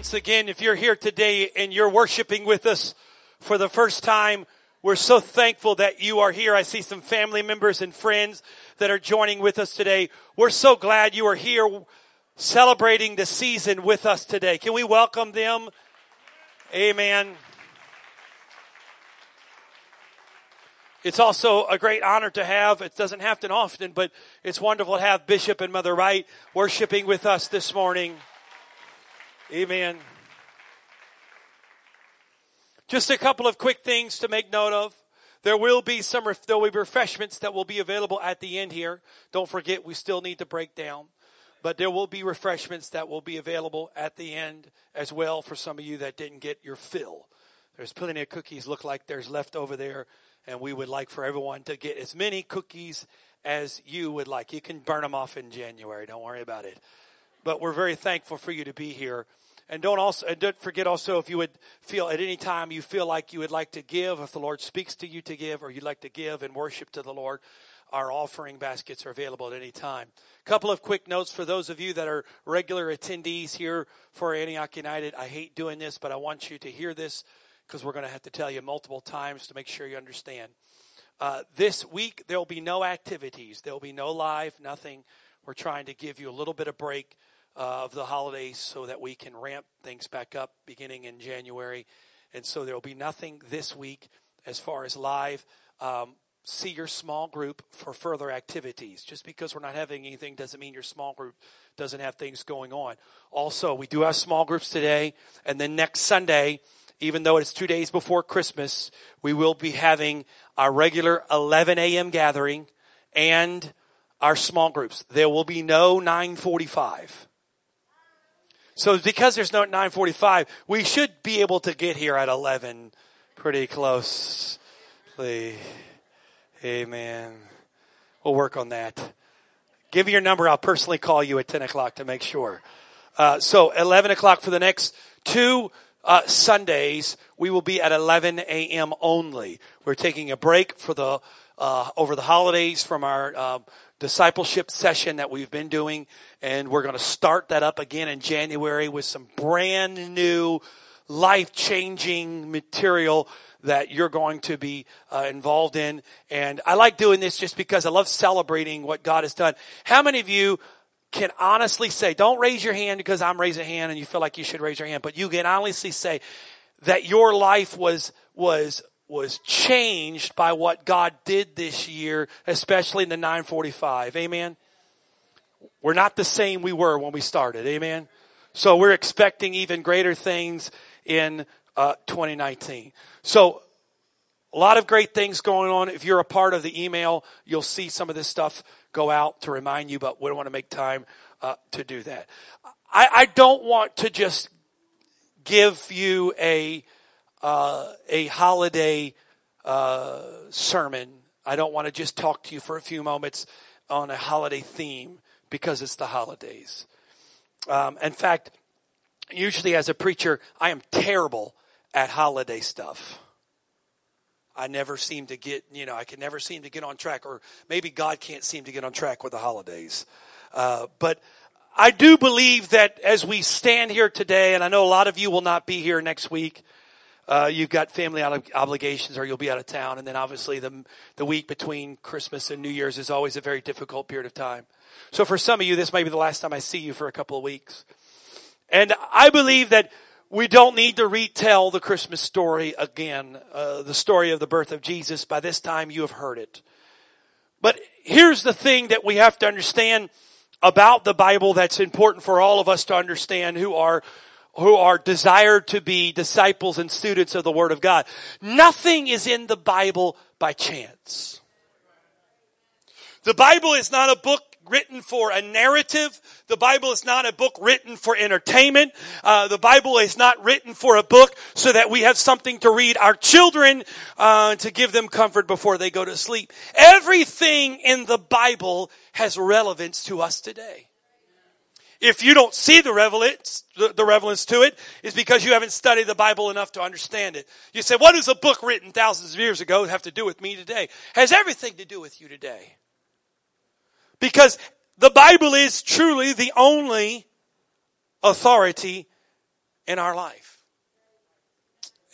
Once again, if you're here today and you're worshiping with us for the first time, we're so thankful that you are here. I see some family members and friends that are joining with us today. We're so glad you are here celebrating the season with us today. Can we welcome them? Amen. It's also a great honor to have, it doesn't happen often, but it's wonderful to have Bishop and Mother Wright worshiping with us this morning. Amen. Just a couple of quick things to make note of. There will be some, there will be refreshments that will be available at the end here. Don't forget, we still need to break down. But there will be refreshments that will be available at the end as well for some of you that didn't get your fill. There's plenty of cookies look like there's left over there and we would like for everyone to get as many cookies as you would like. You can burn them off in January. Don't worry about it. But we're very thankful for you to be here. And don't also and don't forget also if you would feel at any time you feel like you would like to give, if the Lord speaks to you to give, or you'd like to give and worship to the Lord, our offering baskets are available at any time. A couple of quick notes for those of you that are regular attendees here for Antioch United. I hate doing this, but I want you to hear this because we're going to have to tell you multiple times to make sure you understand. Uh, this week, there will be no activities. There will be no live, nothing. We're trying to give you a little bit of break uh, of the holidays so that we can ramp things back up beginning in January. And so there will be nothing this week as far as live. Um, see your small group for further activities. Just because we're not having anything doesn't mean your small group doesn't have things going on. Also, we do have small groups today, and then next Sunday, even though it's two days before Christmas, we will be having our regular 11 a.m. gathering and our small groups. There will be no 945. So because there's no 945, we should be able to get here at 11 pretty closely. Amen. We'll work on that. Give me your number. I'll personally call you at 10 o'clock to make sure. Uh, so 11 o'clock for the next two uh, Sundays, we will be at 11 a.m. only. We're taking a break for the uh, over the holidays from our uh, discipleship session that we've been doing, and we're going to start that up again in January with some brand new, life changing material that you're going to be uh, involved in. And I like doing this just because I love celebrating what God has done. How many of you can honestly say, don't raise your hand because I'm raising a hand and you feel like you should raise your hand, but you can honestly say that your life was, was was changed by what God did this year, especially in the 945. Amen. We're not the same we were when we started. Amen. So we're expecting even greater things in uh, 2019. So a lot of great things going on. If you're a part of the email, you'll see some of this stuff go out to remind you, but we don't want to make time uh, to do that. I, I don't want to just give you a uh, a holiday uh, sermon. I don't want to just talk to you for a few moments on a holiday theme because it's the holidays. Um, in fact, usually as a preacher, I am terrible at holiday stuff. I never seem to get, you know, I can never seem to get on track, or maybe God can't seem to get on track with the holidays. Uh, but I do believe that as we stand here today, and I know a lot of you will not be here next week, uh, you've got family obligations or you'll be out of town. And then obviously the, the week between Christmas and New Year's is always a very difficult period of time. So for some of you, this may be the last time I see you for a couple of weeks. And I believe that we don't need to retell the Christmas story again, uh, the story of the birth of Jesus. By this time you have heard it. But here's the thing that we have to understand about the Bible that's important for all of us to understand who are who are desired to be disciples and students of the Word of God. Nothing is in the Bible by chance. The Bible is not a book written for a narrative. The Bible is not a book written for entertainment. Uh, the Bible is not written for a book so that we have something to read our children uh, to give them comfort before they go to sleep. Everything in the Bible has relevance to us today. If you don't see the relevance, the, the relevance to it, is because you haven't studied the Bible enough to understand it. You say, what does a book written thousands of years ago have to do with me today? Has everything to do with you today. Because the Bible is truly the only authority in our life.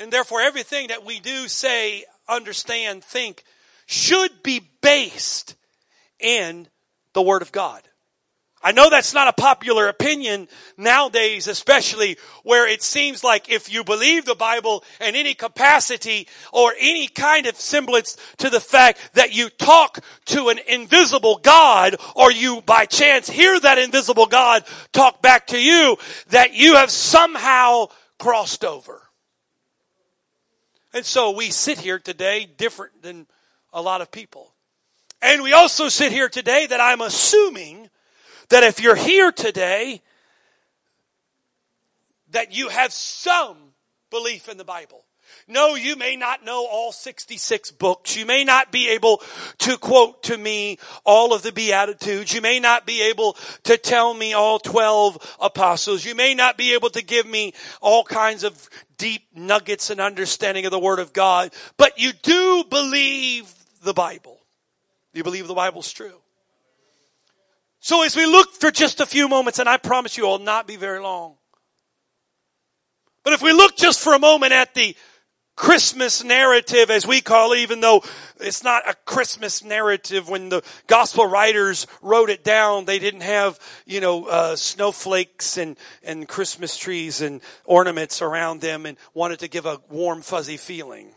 And therefore, everything that we do, say, understand, think, should be based in the Word of God. I know that's not a popular opinion nowadays, especially where it seems like if you believe the Bible in any capacity or any kind of semblance to the fact that you talk to an invisible God or you by chance hear that invisible God talk back to you, that you have somehow crossed over. And so we sit here today different than a lot of people. And we also sit here today that I'm assuming that if you're here today, that you have some belief in the Bible. No, you may not know all 66 books. You may not be able to quote to me all of the Beatitudes. You may not be able to tell me all 12 apostles. You may not be able to give me all kinds of deep nuggets and understanding of the Word of God. But you do believe the Bible. You believe the Bible's true. So as we look for just a few moments, and I promise you it will not be very long. But if we look just for a moment at the Christmas narrative, as we call it, even though it's not a Christmas narrative. When the gospel writers wrote it down, they didn't have, you know, uh, snowflakes and, and Christmas trees and ornaments around them and wanted to give a warm, fuzzy feeling.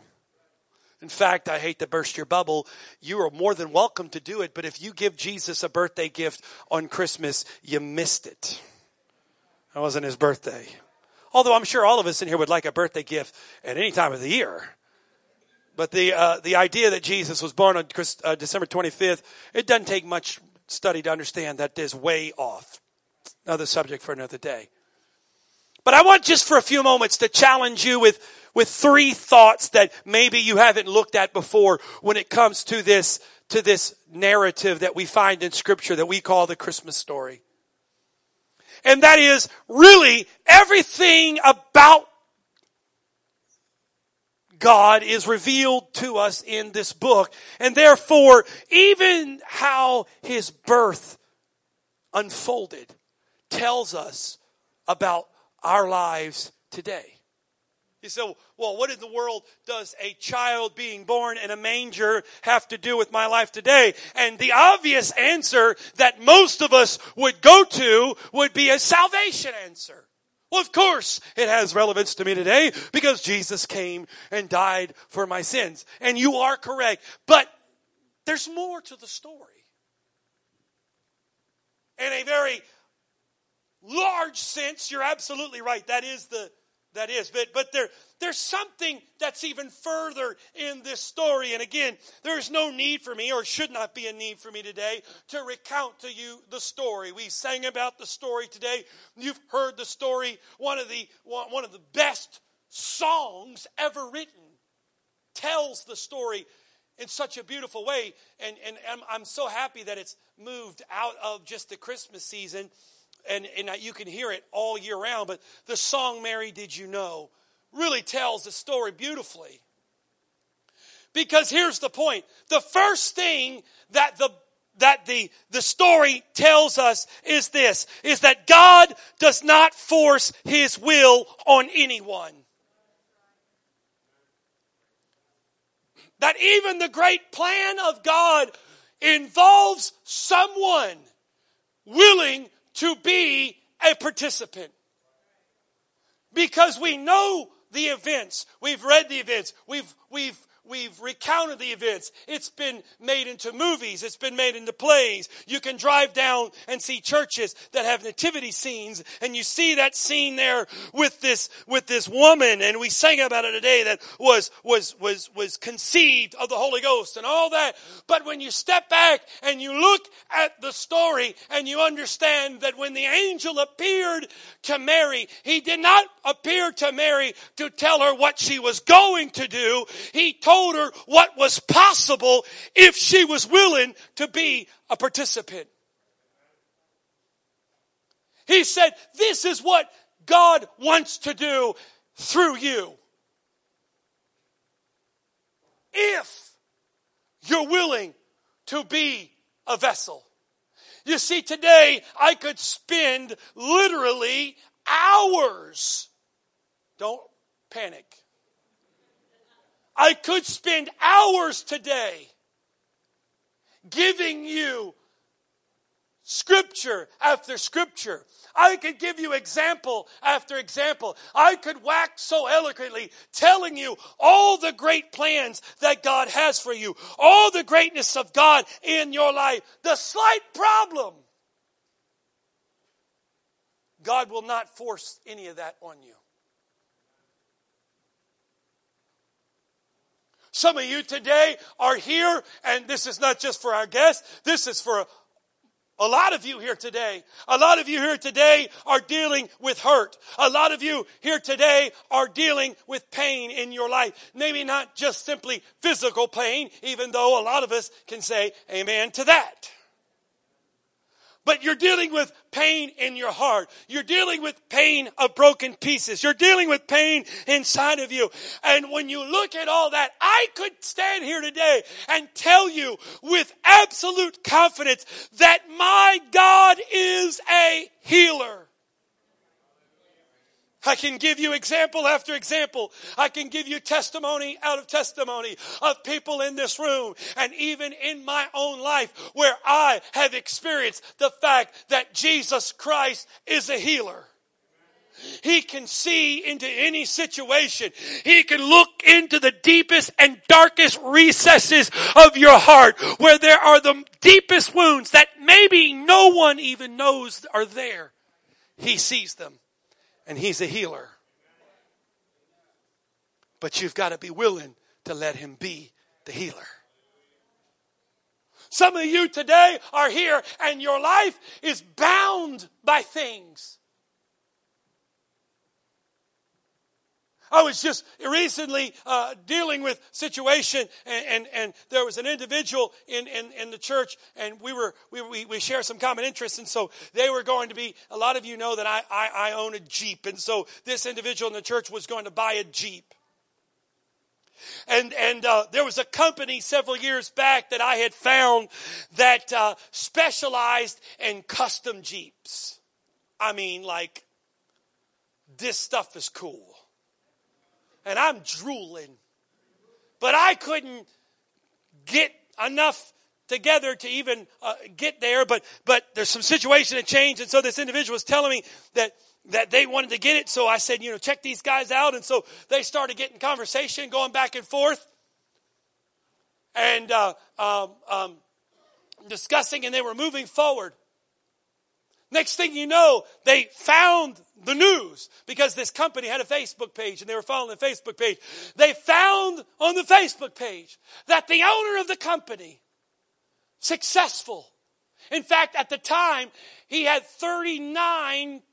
In fact, I hate to burst your bubble. You are more than welcome to do it, but if you give Jesus a birthday gift on Christmas, you missed it. That wasn't his birthday. Although I'm sure all of us in here would like a birthday gift at any time of the year. But the, uh, the idea that Jesus was born on Christ, uh, December 25th, it doesn't take much study to understand that is way off. Another subject for another day. But I want just for a few moments to challenge you with with three thoughts that maybe you haven't looked at before when it comes to this, to this narrative that we find in scripture that we call the Christmas story. And that is really everything about God is revealed to us in this book. And therefore, even how his birth unfolded tells us about our lives today. You say, well, what in the world does a child being born in a manger have to do with my life today? And the obvious answer that most of us would go to would be a salvation answer. Well, of course it has relevance to me today because Jesus came and died for my sins. And you are correct. But there's more to the story. And a very large sense, you're absolutely right. That is the that is. But, but there, there's something that's even further in this story. And again, there's no need for me, or should not be a need for me today, to recount to you the story. We sang about the story today. You've heard the story. One of the, one of the best songs ever written tells the story in such a beautiful way. And, and I'm, I'm so happy that it's moved out of just the Christmas season and, and you can hear it all year round, but the song Mary Did You Know really tells the story beautifully. Because here's the point. The first thing that the that the, the story tells us is this, is that God does not force His will on anyone. That even the great plan of God involves someone willing to be a participant. Because we know the events. We've read the events. We've, we've, we've recounted the events. It's been made into movies. It's been made into plays. You can drive down and see churches that have nativity scenes and you see that scene there with this, with this woman and we sang about it today that was, was, was, was conceived of the Holy Ghost and all that. But when you step back and you look at the story and you understand that when the angel appeared to Mary, he did not appear to Mary to tell her what she was going to do. He told told her what was possible if she was willing to be a participant. He said, This is what God wants to do through you. If you're willing to be a vessel. You see, today I could spend literally hours Don't panic. I could spend hours today giving you scripture after scripture. I could give you example after example. I could wax so eloquently telling you all the great plans that God has for you, all the greatness of God in your life. The slight problem God will not force any of that on you. Some of you today are here, and this is not just for our guests, this is for a lot of you here today, a lot of you here today are dealing with hurt. A lot of you here today are dealing with pain in your life. Maybe not just simply physical pain, even though a lot of us can say amen to that. But you're dealing with pain in your heart. You're dealing with pain of broken pieces. You're dealing with pain inside of you. And when you look at all that, I could stand here today and tell you with absolute confidence that my God is a healer. I can give you example after example. I can give you testimony out of testimony of people in this room and even in my own life where I have experienced the fact that Jesus Christ is a healer. He can see into any situation. He can look into the deepest and darkest recesses of your heart where there are the deepest wounds that maybe no one even knows are there. He sees them and He's a healer. But you've got to be willing to let Him be the healer. Some of you today are here and your life is bound by things. I was just recently uh, dealing with situation, and, and, and, there was an individual in, in, in the church, and we were we, we, we share some common interests, and so they were going to be. A lot of you know that I, I, I own a Jeep, and so this individual in the church was going to buy a Jeep. And, and uh, there was a company several years back that I had found that uh, specialized in custom Jeeps. I mean, like, this stuff is cool and I'm drooling. But I couldn't get enough together to even uh, get there. But but there's some situation that changed, and so this individual was telling me that that they wanted to get it. So I said, you know, check these guys out, and so they started getting conversation, going back and forth, and uh, um, um, discussing, and they were moving forward. Next thing you know, they found the news because this company had a Facebook page and they were following the Facebook page. They found on the Facebook page that the owner of the company, successful. In fact, at the time, he had 39,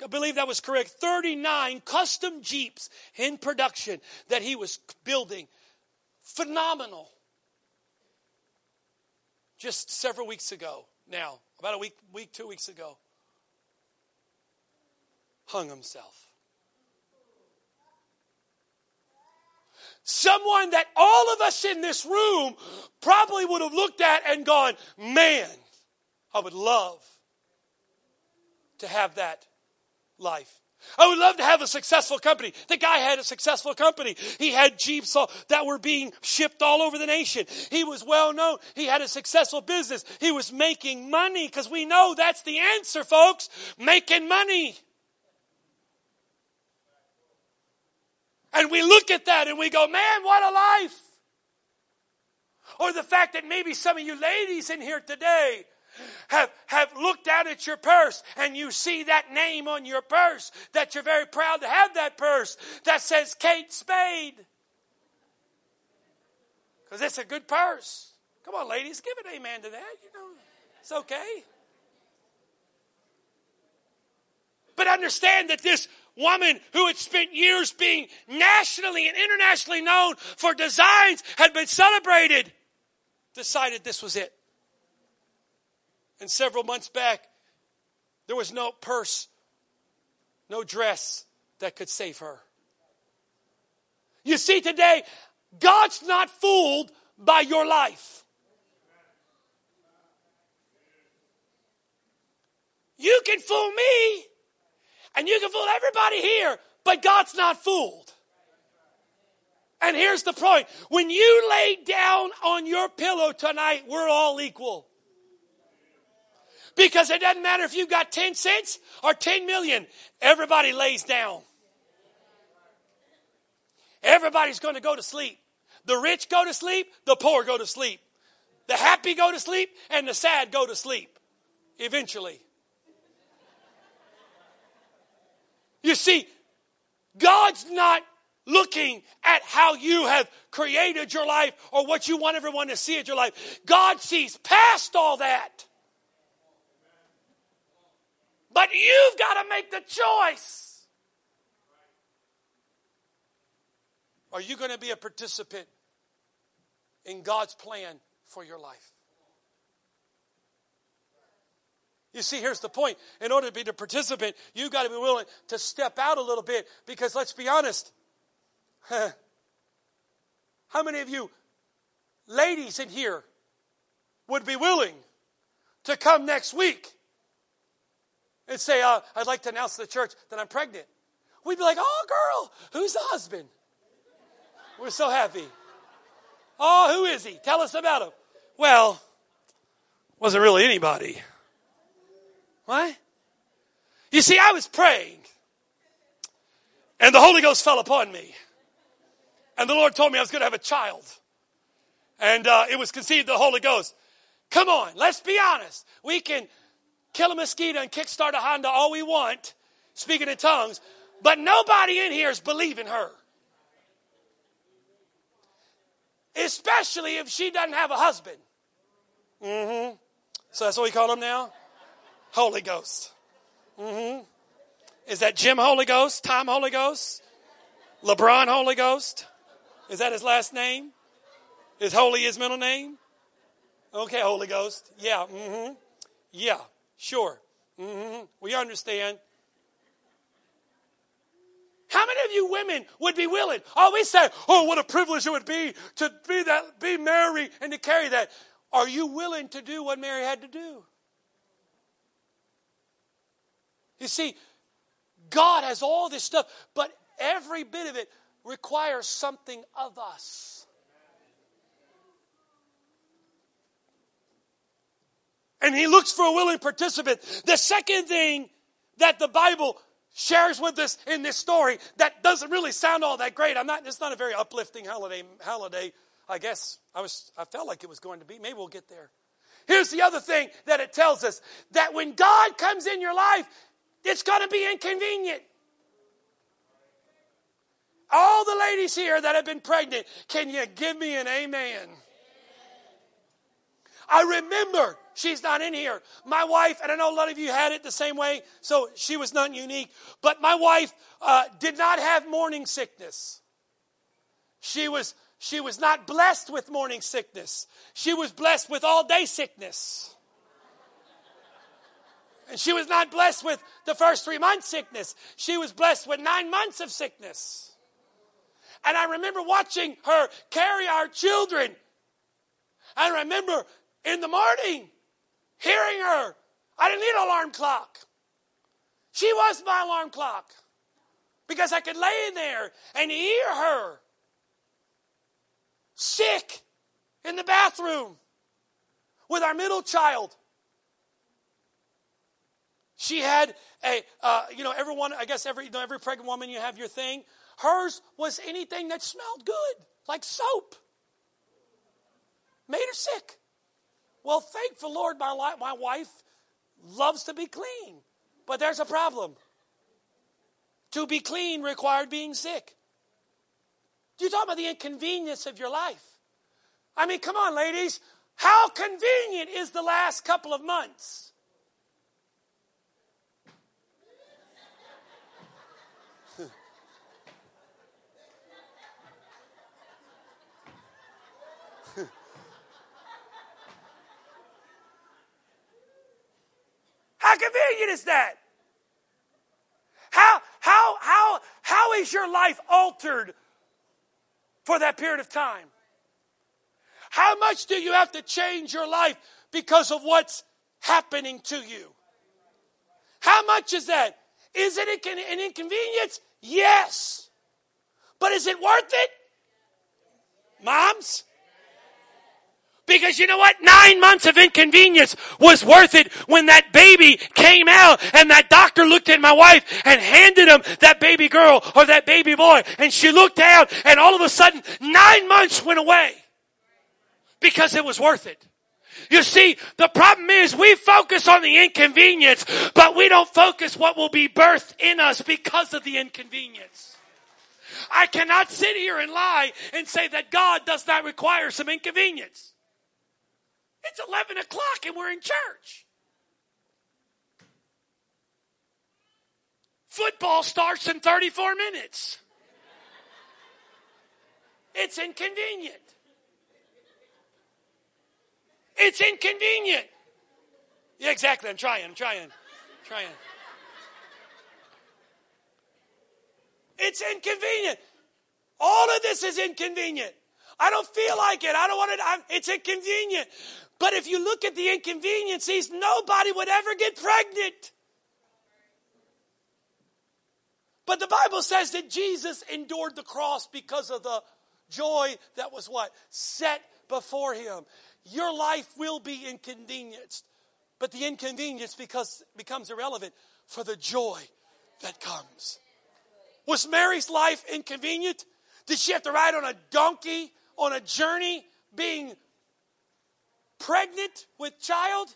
I believe that was correct, 39 custom Jeeps in production that he was building. Phenomenal. Just several weeks ago now, about a week, week, two weeks ago hung himself. Someone that all of us in this room probably would have looked at and gone, man, I would love to have that life. I would love to have a successful company. The guy had a successful company. He had Jeeps that were being shipped all over the nation. He was well known. He had a successful business. He was making money because we know that's the answer, folks. Making money. And we look at that and we go, man, what a life. Or the fact that maybe some of you ladies in here today have, have looked down at your purse and you see that name on your purse that you're very proud to have that purse that says Kate Spade. Because it's a good purse. Come on, ladies, give an amen to that. You know, it's okay. But understand that this woman who had spent years being nationally and internationally known for designs had been celebrated, decided this was it. And several months back, there was no purse, no dress that could save her. You see, today, God's not fooled by your life. You can fool me and you can fool everybody here, but God's not fooled. And here's the point when you lay down on your pillow tonight, we're all equal. Because it doesn't matter if you've got 10 cents or 10 million, everybody lays down. Everybody's going to go to sleep. The rich go to sleep, the poor go to sleep. The happy go to sleep, and the sad go to sleep eventually. You see, God's not looking at how you have created your life or what you want everyone to see at your life. God sees past all that. But you've got to make the choice. Are you going to be a participant in God's plan for your life? You see, here's the point. In order to be the participant, you've got to be willing to step out a little bit because let's be honest. How many of you ladies in here would be willing to come next week and say, uh, I'd like to announce to the church that I'm pregnant? We'd be like, oh, girl, who's the husband? We're so happy. Oh, who is he? Tell us about him. Well, wasn't really anybody. What? You see, I was praying, and the Holy Ghost fell upon me. And the Lord told me I was going to have a child. And uh, it was conceived the Holy Ghost. Come on, let's be honest. We can kill a mosquito and kickstart a Honda all we want, speaking in tongues, but nobody in here is believing her. Especially if she doesn't have a husband. Mm-hmm. So that's what we call him now? Holy Ghost. Mm-hmm. Is that Jim Holy Ghost? Tom Holy Ghost? LeBron Holy Ghost? Is that his last name? Is Holy his middle name? Okay, Holy Ghost. Yeah. Mm-hmm. Yeah. Sure. Mm-hmm. We understand. How many of you women would be willing? Oh, we say, oh, what a privilege it would be to be that, be Mary and to carry that. Are you willing to do what Mary had to do? You see, God has all this stuff, but every bit of it requires something of us. And he looks for a willing participant. The second thing that the Bible shares with us in this story that doesn't really sound all that great. I'm not it's not a very uplifting holiday holiday. I guess I was I felt like it was going to be. Maybe we'll get there. Here's the other thing that it tells us that when God comes in your life, it's going to be inconvenient. All the ladies here that have been pregnant, can you give me an amen? I remember, she's not in here. My wife, and I know a lot of you had it the same way, so she was not unique, but my wife uh, did not have morning sickness. She was, she was not blessed with morning sickness. She was blessed with all day sickness. And she was not blessed with the first three months sickness. She was blessed with nine months of sickness. And I remember watching her carry our children. I remember in the morning hearing her. I didn't need an alarm clock. She was my alarm clock because I could lay in there and hear her sick in the bathroom with our middle child. She had a, uh, you know, everyone, I guess every, you know, every pregnant woman, you have your thing. Hers was anything that smelled good, like soap. Made her sick. Well, thank the Lord, my, my wife loves to be clean. But there's a problem. To be clean required being sick. You talk about the inconvenience of your life? I mean, come on, ladies. How convenient is the last couple of months? How convenient is that? How, how, how, how is your life altered for that period of time? How much do you have to change your life because of what's happening to you? How much is that? Is it an inconvenience? Yes. But is it worth it? Moms? Because you know what? Nine months of inconvenience was worth it when that baby came out and that doctor looked at my wife and handed him that baby girl or that baby boy and she looked down and all of a sudden nine months went away because it was worth it. You see, the problem is we focus on the inconvenience, but we don't focus what will be birthed in us because of the inconvenience. I cannot sit here and lie and say that God does not require some inconvenience. It's 11 o'clock and we're in church. Football starts in 34 minutes. It's inconvenient. It's inconvenient. Yeah, exactly. I'm trying. I'm trying. I'm trying. It's inconvenient. All of this is inconvenient. I don't feel like it. I don't want it. I'm, it's inconvenient. But if you look at the inconveniences, nobody would ever get pregnant. But the Bible says that Jesus endured the cross because of the joy that was what? Set before him. Your life will be inconvenienced, but the inconvenience because becomes irrelevant for the joy that comes. Was Mary's life inconvenient? Did she have to ride on a donkey on a journey being pregnant with child?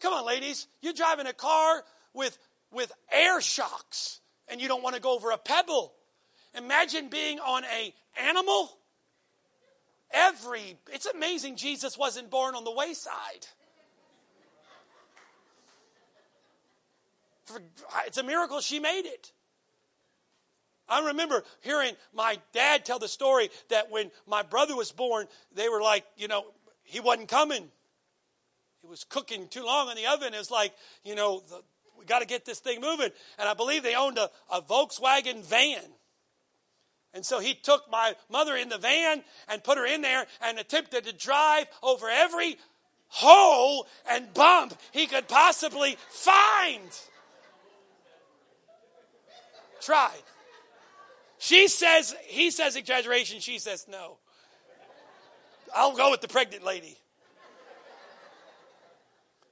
Come on, ladies. You're driving a car with, with air shocks and you don't want to go over a pebble. Imagine being on a animal. Every, it's amazing Jesus wasn't born on the wayside. It's a miracle she made it. I remember hearing my dad tell the story that when my brother was born, they were like, you know, he wasn't coming. He was cooking too long in the oven. It's like, you know, the, we got to get this thing moving. And I believe they owned a, a Volkswagen van. And so he took my mother in the van and put her in there and attempted to drive over every hole and bump he could possibly find. Tried. She says, he says exaggeration, she says no. I'll go with the pregnant lady.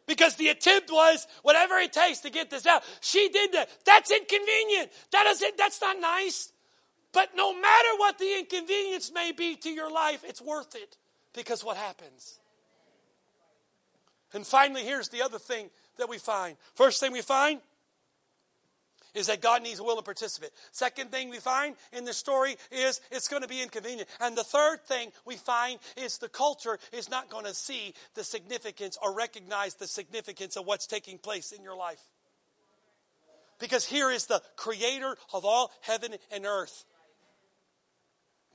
Because the attempt was whatever it takes to get this out. She did that. That's inconvenient. That is it. That's not nice. But no matter what the inconvenience may be to your life, it's worth it because what happens? And finally, here's the other thing that we find. First thing we find is that God needs a willing participant. Second thing we find in this story is it's going to be inconvenient. And the third thing we find is the culture is not going to see the significance or recognize the significance of what's taking place in your life. Because here is the creator of all heaven and earth.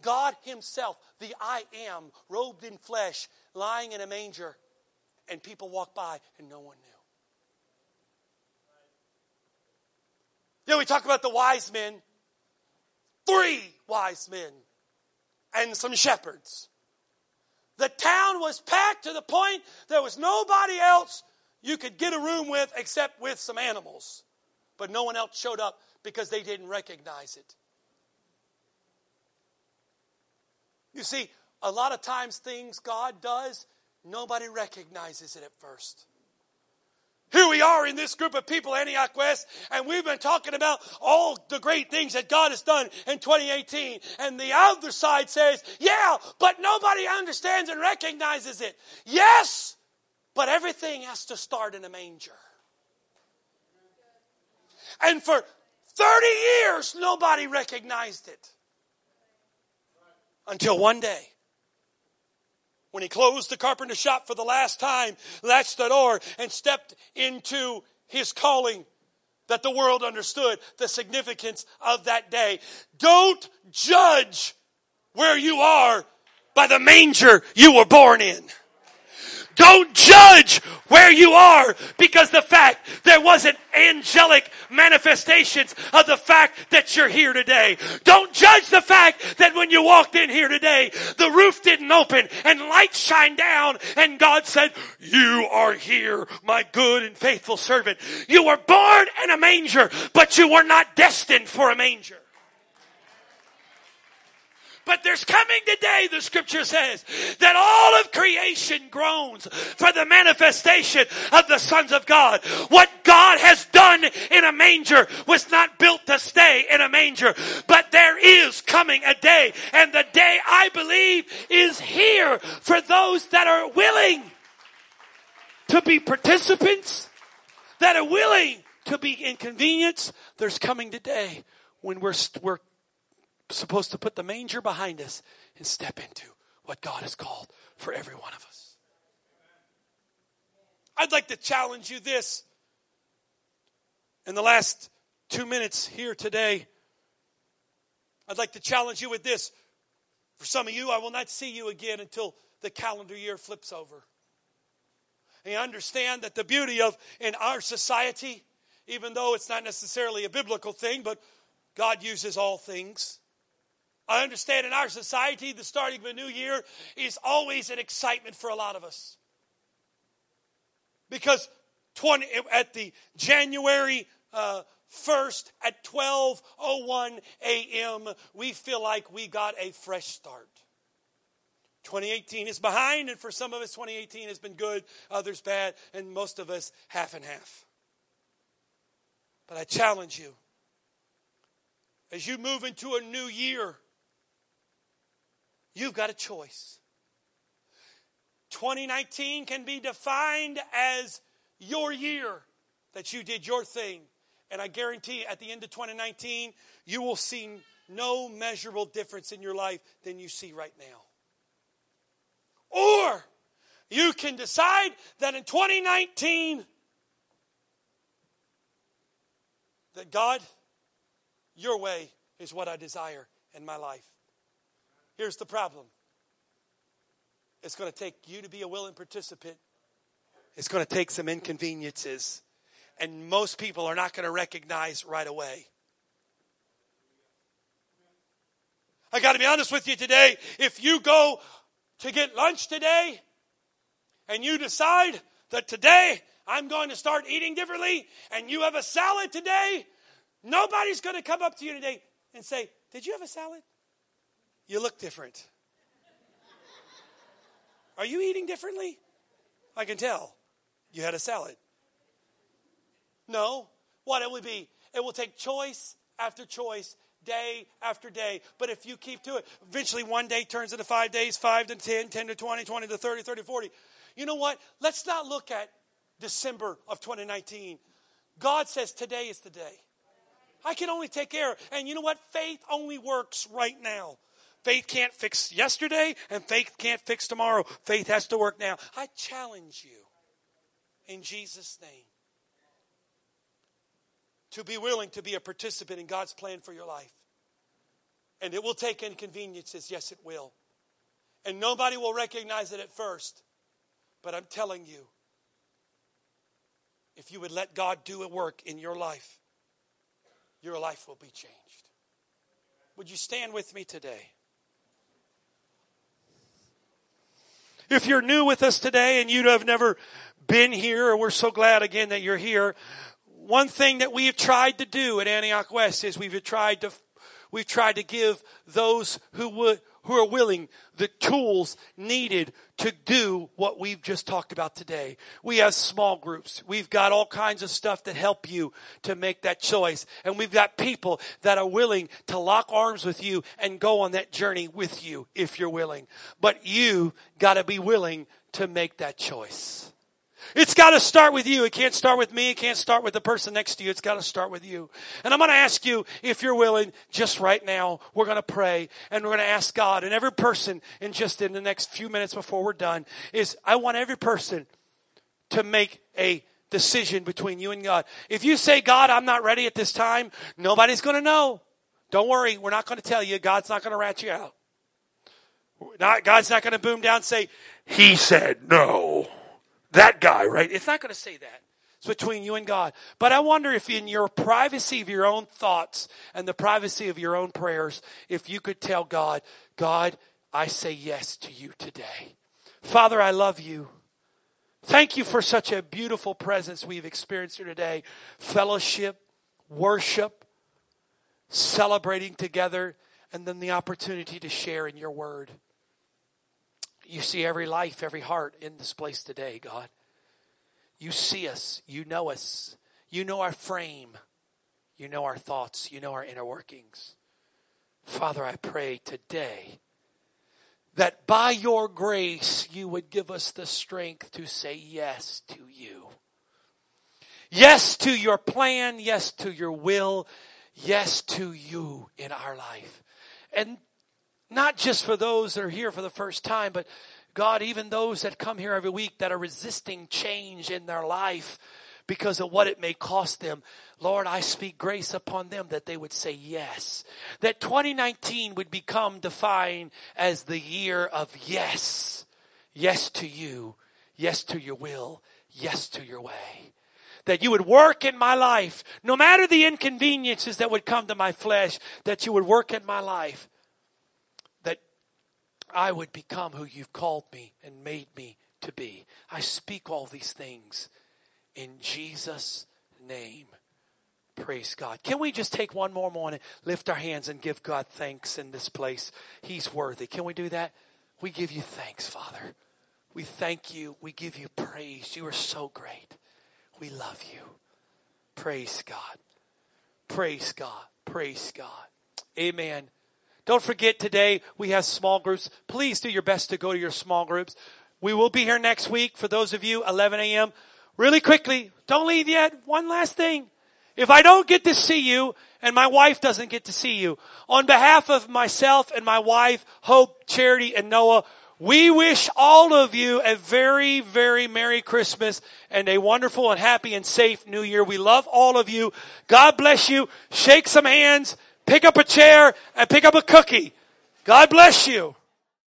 God Himself, the I am, robed in flesh, lying in a manger, and people walk by and no one knew. Know, we talk about the wise men. Three wise men and some shepherds. The town was packed to the point there was nobody else you could get a room with except with some animals. But no one else showed up because they didn't recognize it. You see, a lot of times things God does, nobody recognizes it at first. Here we are in this group of people, Antioch West, and we've been talking about all the great things that God has done in 2018. And the other side says, yeah, but nobody understands and recognizes it. Yes, but everything has to start in a manger. And for 30 years, nobody recognized it. Until one day, when he closed the carpenter shop for the last time, latched the door, and stepped into his calling, that the world understood the significance of that day. Don't judge where you are by the manger you were born in. Don't judge where you are because the fact there wasn't angelic manifestations of the fact that you're here today. Don't judge the fact that when you walked in here today, the roof didn't open and light shined down and God said, you are here, my good and faithful servant. You were born in a manger, but you were not destined for a manger. But there's coming today, the scripture says, that all of creation groans for the manifestation of the sons of God. What God has done in a manger was not built to stay in a manger, but there is coming a day, and the day I believe is here for those that are willing to be participants, that are willing to be inconvenienced. There's coming the day when we're, we're supposed to put the manger behind us and step into what God has called for every one of us. I'd like to challenge you this in the last two minutes here today. I'd like to challenge you with this. For some of you, I will not see you again until the calendar year flips over. And you understand that the beauty of in our society, even though it's not necessarily a biblical thing, but God uses all things. I understand in our society, the starting of a new year is always an excitement for a lot of us. Because 20, at the January uh, 1st at 12:01 a.m., we feel like we got a fresh start. 2018 is behind, and for some of us, 2018 has been good, others bad, and most of us half and half. But I challenge you as you move into a new year, You've got a choice. 2019 can be defined as your year that you did your thing. And I guarantee at the end of 2019, you will see no measurable difference in your life than you see right now. Or you can decide that in 2019, that God, your way is what I desire in my life. Here's the problem it's going to take you to be a willing participant, it's going to take some inconveniences. And most people are not going to recognize right away. I got to be honest with you today. If you go to get lunch today and you decide that today I'm going to start eating differently and you have a salad today, nobody's going to come up to you today and say, Did you have a salad? You look different. Are you eating differently? I can tell. You had a salad. No. What it would be? It will take choice after choice, day after day. But if you keep to it, eventually one day turns into five days, five to 10, 10 to 20, 20 to 30, 30 to 40. You know what? Let's not look at December of 2019. God says today is the day. I can only take care. And you know what? Faith only works right now. Faith can't fix yesterday, and faith can't fix tomorrow. Faith has to work now. I challenge you in Jesus' name to be willing to be a participant in God's plan for your life. And it will take inconveniences. Yes, it will. And nobody will recognize it at first. But I'm telling you, if you would let God do a work in your life, your life will be changed. Would you stand with me today? If you're new with us today and you have never been here, we're so glad again that you're here, one thing that we have tried to do at Antioch West is we've tried to we've tried to give those who would who are willing the tools needed to do what we've just talked about today. We have small groups. We've got all kinds of stuff that help you to make that choice. And we've got people that are willing to lock arms with you and go on that journey with you if you're willing. But you gotta be willing to make that choice. It's got to start with you. It can't start with me. It can't start with the person next to you. It's got to start with you. And I'm going to ask you, if you're willing, just right now, we're going to pray and we're going to ask God. And every person, in just in the next few minutes before we're done, is I want every person to make a decision between you and God. If you say, God, I'm not ready at this time, nobody's going to know. Don't worry. We're not going to tell you. God's not going to rat you out. Not, God's not going to boom down and say, He said no that guy, right? It's not going to say that. It's between you and God. But I wonder if in your privacy of your own thoughts and the privacy of your own prayers, if you could tell God, God, I say yes to you today. Father, I love you. Thank you for such a beautiful presence we've experienced here today. Fellowship, worship, celebrating together. and then the opportunity to share in your word. You see every life, every heart in this place today, God. You see us. You know us. You know our frame. You know our thoughts. You know our inner workings. Father, I pray today that by your grace you would give us the strength to say yes to you. Yes to your plan. Yes to your will. Yes to you in our life. And not just for those that are here for the first time, but God, even those that come here every week that are resisting change in their life because of what it may cost them. Lord, I speak grace upon them that they would say yes. That 2019 would become defined as the year of yes. Yes to you. Yes to your will. Yes to your way. That you would work in my life, no matter the inconveniences that would come to my flesh, that you would work in my life. I would become who you've called me and made me to be. I speak all these things in Jesus' name. Praise God. Can we just take one more morning, lift our hands, and give God thanks in this place? He's worthy. Can we do that? We give you thanks, Father. We thank you. We give you praise. You are so great. We love you. Praise God. Praise God. Praise God. Amen. Don't forget today we have small groups. Please do your best to go to your small groups. We will be here next week for those of you 11 a.m. Really quickly, don't leave yet. One last thing. If I don't get to see you and my wife doesn't get to see you, on behalf of myself and my wife, Hope, Charity, and Noah, we wish all of you a very, very Merry Christmas and a wonderful and happy and safe New Year. We love all of you. God bless you. Shake some hands, pick up a chair, and pick up a cookie. God bless you.